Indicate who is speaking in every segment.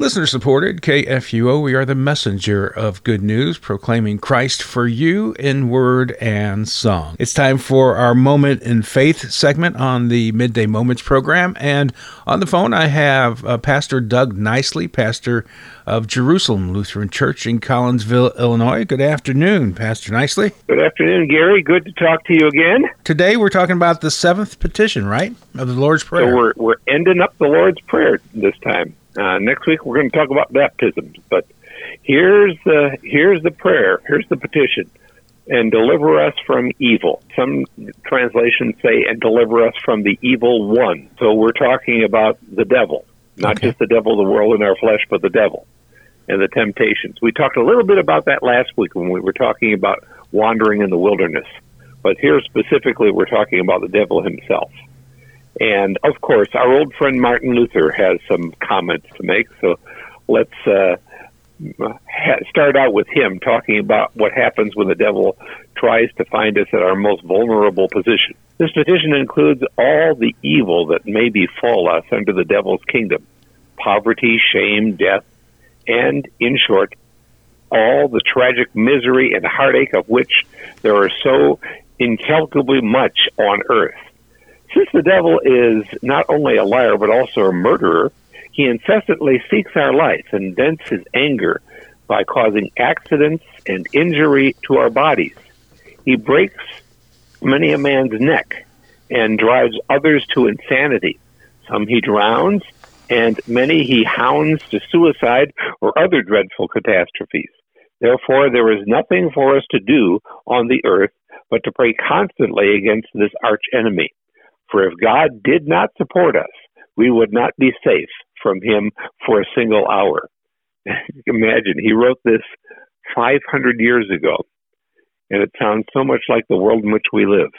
Speaker 1: Listener supported KFUO, we are the messenger of good news, proclaiming Christ for you in word and song. It's time for our Moment in Faith segment on the Midday Moments program. And on the phone, I have uh, Pastor Doug Nicely, pastor of Jerusalem Lutheran Church in Collinsville, Illinois. Good afternoon, Pastor Nicely.
Speaker 2: Good afternoon, Gary. Good to talk to you again.
Speaker 1: Today, we're talking about the seventh petition, right, of the Lord's Prayer.
Speaker 2: So we're, we're ending up the Lord's Prayer this time. Uh, next week we're going to talk about baptisms, but here's the here's the prayer. Here's the petition, and deliver us from evil. Some translations say, and deliver us from the evil one. So we're talking about the devil, not okay. just the devil, of the world, in our flesh, but the devil and the temptations. We talked a little bit about that last week when we were talking about wandering in the wilderness, but here specifically we're talking about the devil himself. And of course, our old friend Martin Luther has some comments to make. So let's uh, ha- start out with him talking about what happens when the devil tries to find us at our most vulnerable position. This petition includes all the evil that may befall us under the devil's kingdom poverty, shame, death, and, in short, all the tragic misery and heartache of which there are so incalculably much on earth. Since the devil is not only a liar but also a murderer, he incessantly seeks our life and vents his anger by causing accidents and injury to our bodies. He breaks many a man's neck and drives others to insanity. Some he drowns, and many he hounds to suicide or other dreadful catastrophes. Therefore, there is nothing for us to do on the earth but to pray constantly against this arch enemy. For if God did not support us, we would not be safe from him for a single hour. Imagine, he wrote this 500 years ago, and it sounds so much like the world in which we live.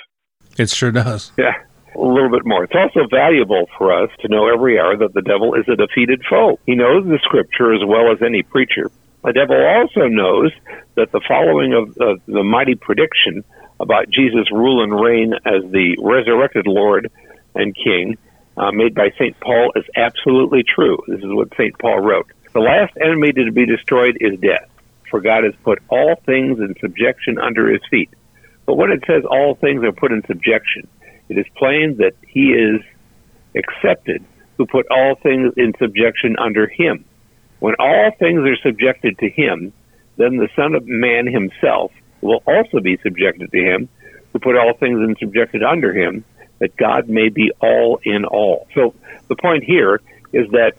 Speaker 1: It sure does.
Speaker 2: Yeah, a little bit more. It's also valuable for us to know every hour that the devil is a defeated foe. He knows the scripture as well as any preacher. The devil also knows that the following of uh, the mighty prediction about Jesus' rule and reign as the resurrected Lord and King, uh, made by St. Paul, is absolutely true. This is what St. Paul wrote. The last enemy to be destroyed is death, for God has put all things in subjection under his feet. But when it says all things are put in subjection, it is plain that he is accepted who put all things in subjection under him. When all things are subjected to him, then the Son of Man himself will also be subjected to him, who put all things in subjected under him, that God may be all in all. So the point here is that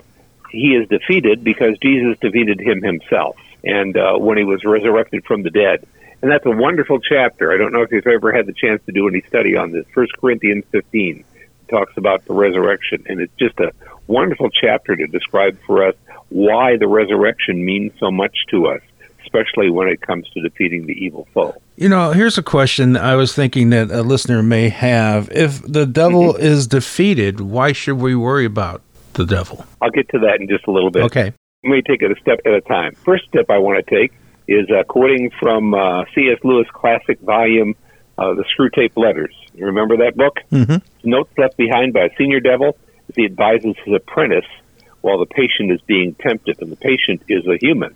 Speaker 2: he is defeated because Jesus defeated him himself, and uh, when he was resurrected from the dead. And that's a wonderful chapter. I don't know if you've ever had the chance to do any study on this. First Corinthians 15 talks about the resurrection, and it's just a wonderful chapter to describe for us why the resurrection means so much to us especially when it comes to defeating the evil foe.
Speaker 1: You know, here's a question I was thinking that a listener may have. If the devil mm-hmm. is defeated, why should we worry about the devil?
Speaker 2: I'll get to that in just a little bit.
Speaker 1: Okay.
Speaker 2: Let me take it a step at a time. First step I want to take is uh, quoting from uh, C.S. Lewis' classic volume, uh, The Screwtape Letters. You remember that book?
Speaker 1: Mm-hmm.
Speaker 2: Notes left behind by a senior devil as he advises his apprentice while the patient is being tempted, and the patient is a human.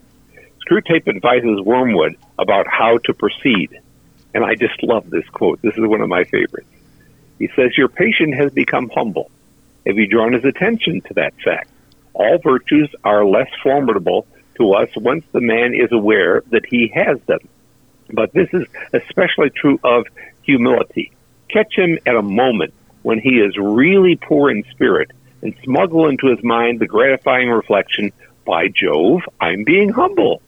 Speaker 2: Screwtape advises Wormwood about how to proceed. And I just love this quote. This is one of my favorites. He says, Your patient has become humble. Have you drawn his attention to that fact? All virtues are less formidable to us once the man is aware that he has them. But this is especially true of humility. Catch him at a moment when he is really poor in spirit and smuggle into his mind the gratifying reflection, by Jove, I'm being humble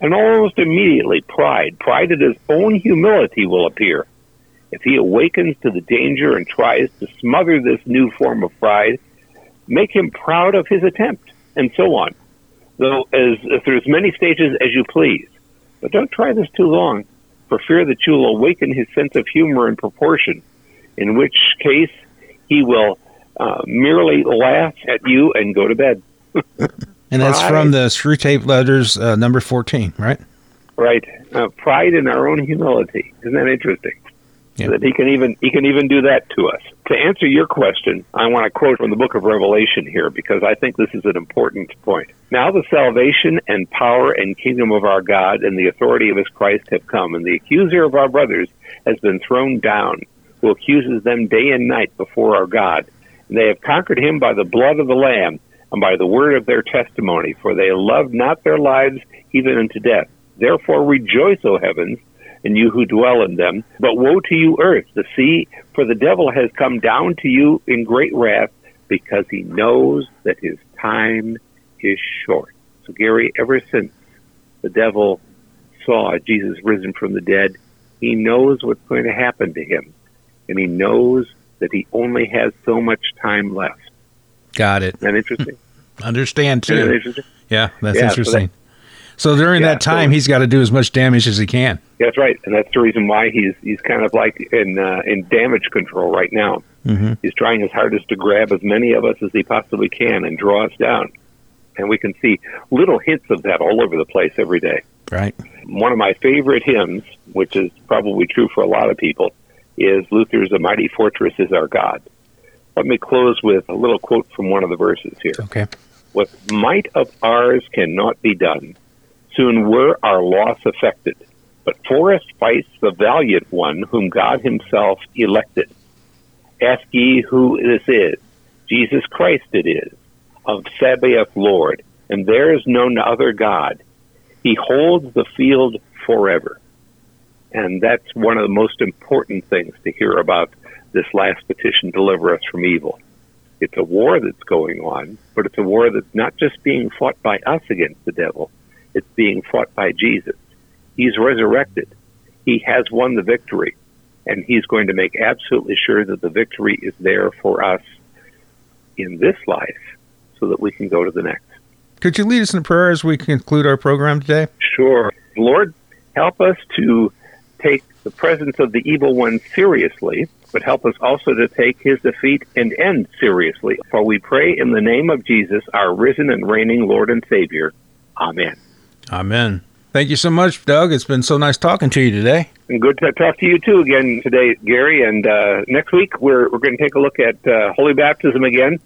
Speaker 2: and almost immediately pride, pride at his own humility will appear. If he awakens to the danger and tries to smother this new form of pride, make him proud of his attempt, and so on. Though as through as many stages as you please. But don't try this too long, for fear that you will awaken his sense of humor and proportion, in which case he will uh, merely laugh at you and go to bed.
Speaker 1: And that's pride. from the Screwtape Letters, uh, number 14, right?
Speaker 2: Right. Uh, pride in our own humility. Isn't that interesting? Yeah. That he can even he can even do that to us. To answer your question, I want to quote from the book of Revelation here because I think this is an important point. Now the salvation and power and kingdom of our God and the authority of his Christ have come, and the accuser of our brothers has been thrown down, who accuses them day and night before our God. And they have conquered him by the blood of the Lamb and by the word of their testimony, for they loved not their lives even unto death. Therefore rejoice, O heavens, and you who dwell in them. But woe to you, earth, the sea, for the devil has come down to you in great wrath, because he knows that his time is short. So, Gary, ever since the devil saw Jesus risen from the dead, he knows what's going to happen to him. And he knows that he only has so much time left.
Speaker 1: Got it.
Speaker 2: Isn't that interesting?
Speaker 1: Understand, too. Interesting? Yeah, that's yeah, interesting. So that, so during yeah, that time, so, he's got to do as much damage as he can.
Speaker 2: That's right, and that's the reason why he's he's kind of like in uh, in damage control right now. Mm-hmm. He's trying his hardest to grab as many of us as he possibly can and draw us down. And we can see little hints of that all over the place every day.
Speaker 1: Right.
Speaker 2: One of my favorite hymns, which is probably true for a lot of people, is Luther's "A Mighty Fortress Is Our God." Let me close with a little quote from one of the verses here.
Speaker 1: Okay.
Speaker 2: What might of ours cannot be done soon were our loss affected. But for us fights the valiant one whom God himself elected. Ask ye who this is. Jesus Christ it is, of Sabaoth Lord, and there is no other God. He holds the field forever. And that's one of the most important things to hear about this last petition, deliver us from evil. It's a war that's going on, but it's a war that's not just being fought by us against the devil, it's being fought by Jesus. He's resurrected. He has won the victory, and he's going to make absolutely sure that the victory is there for us in this life so that we can go to the next.
Speaker 1: Could you lead us in prayer as we conclude our program today?
Speaker 2: Sure. Lord, help us to take the presence of the evil one seriously, but help us also to take his defeat and end seriously. For we pray in the name of Jesus, our risen and reigning Lord and Savior. Amen.
Speaker 1: Amen. Thank you so much, Doug. It's been so nice talking to you today.
Speaker 2: And good to talk to you too again today, Gary. And uh, next week we're we're going to take a look at uh, holy baptism again,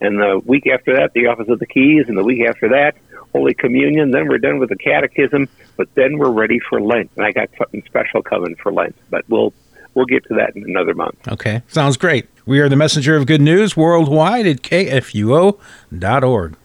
Speaker 2: and the week after that, the office of the keys, and the week after that, Holy Communion. Then we're done with the Catechism, but then we're ready for Lent. And I got something special coming for Lent, but we'll we'll get to that in another month.
Speaker 1: Okay, sounds great. We are the messenger of good news worldwide at kfuo.org.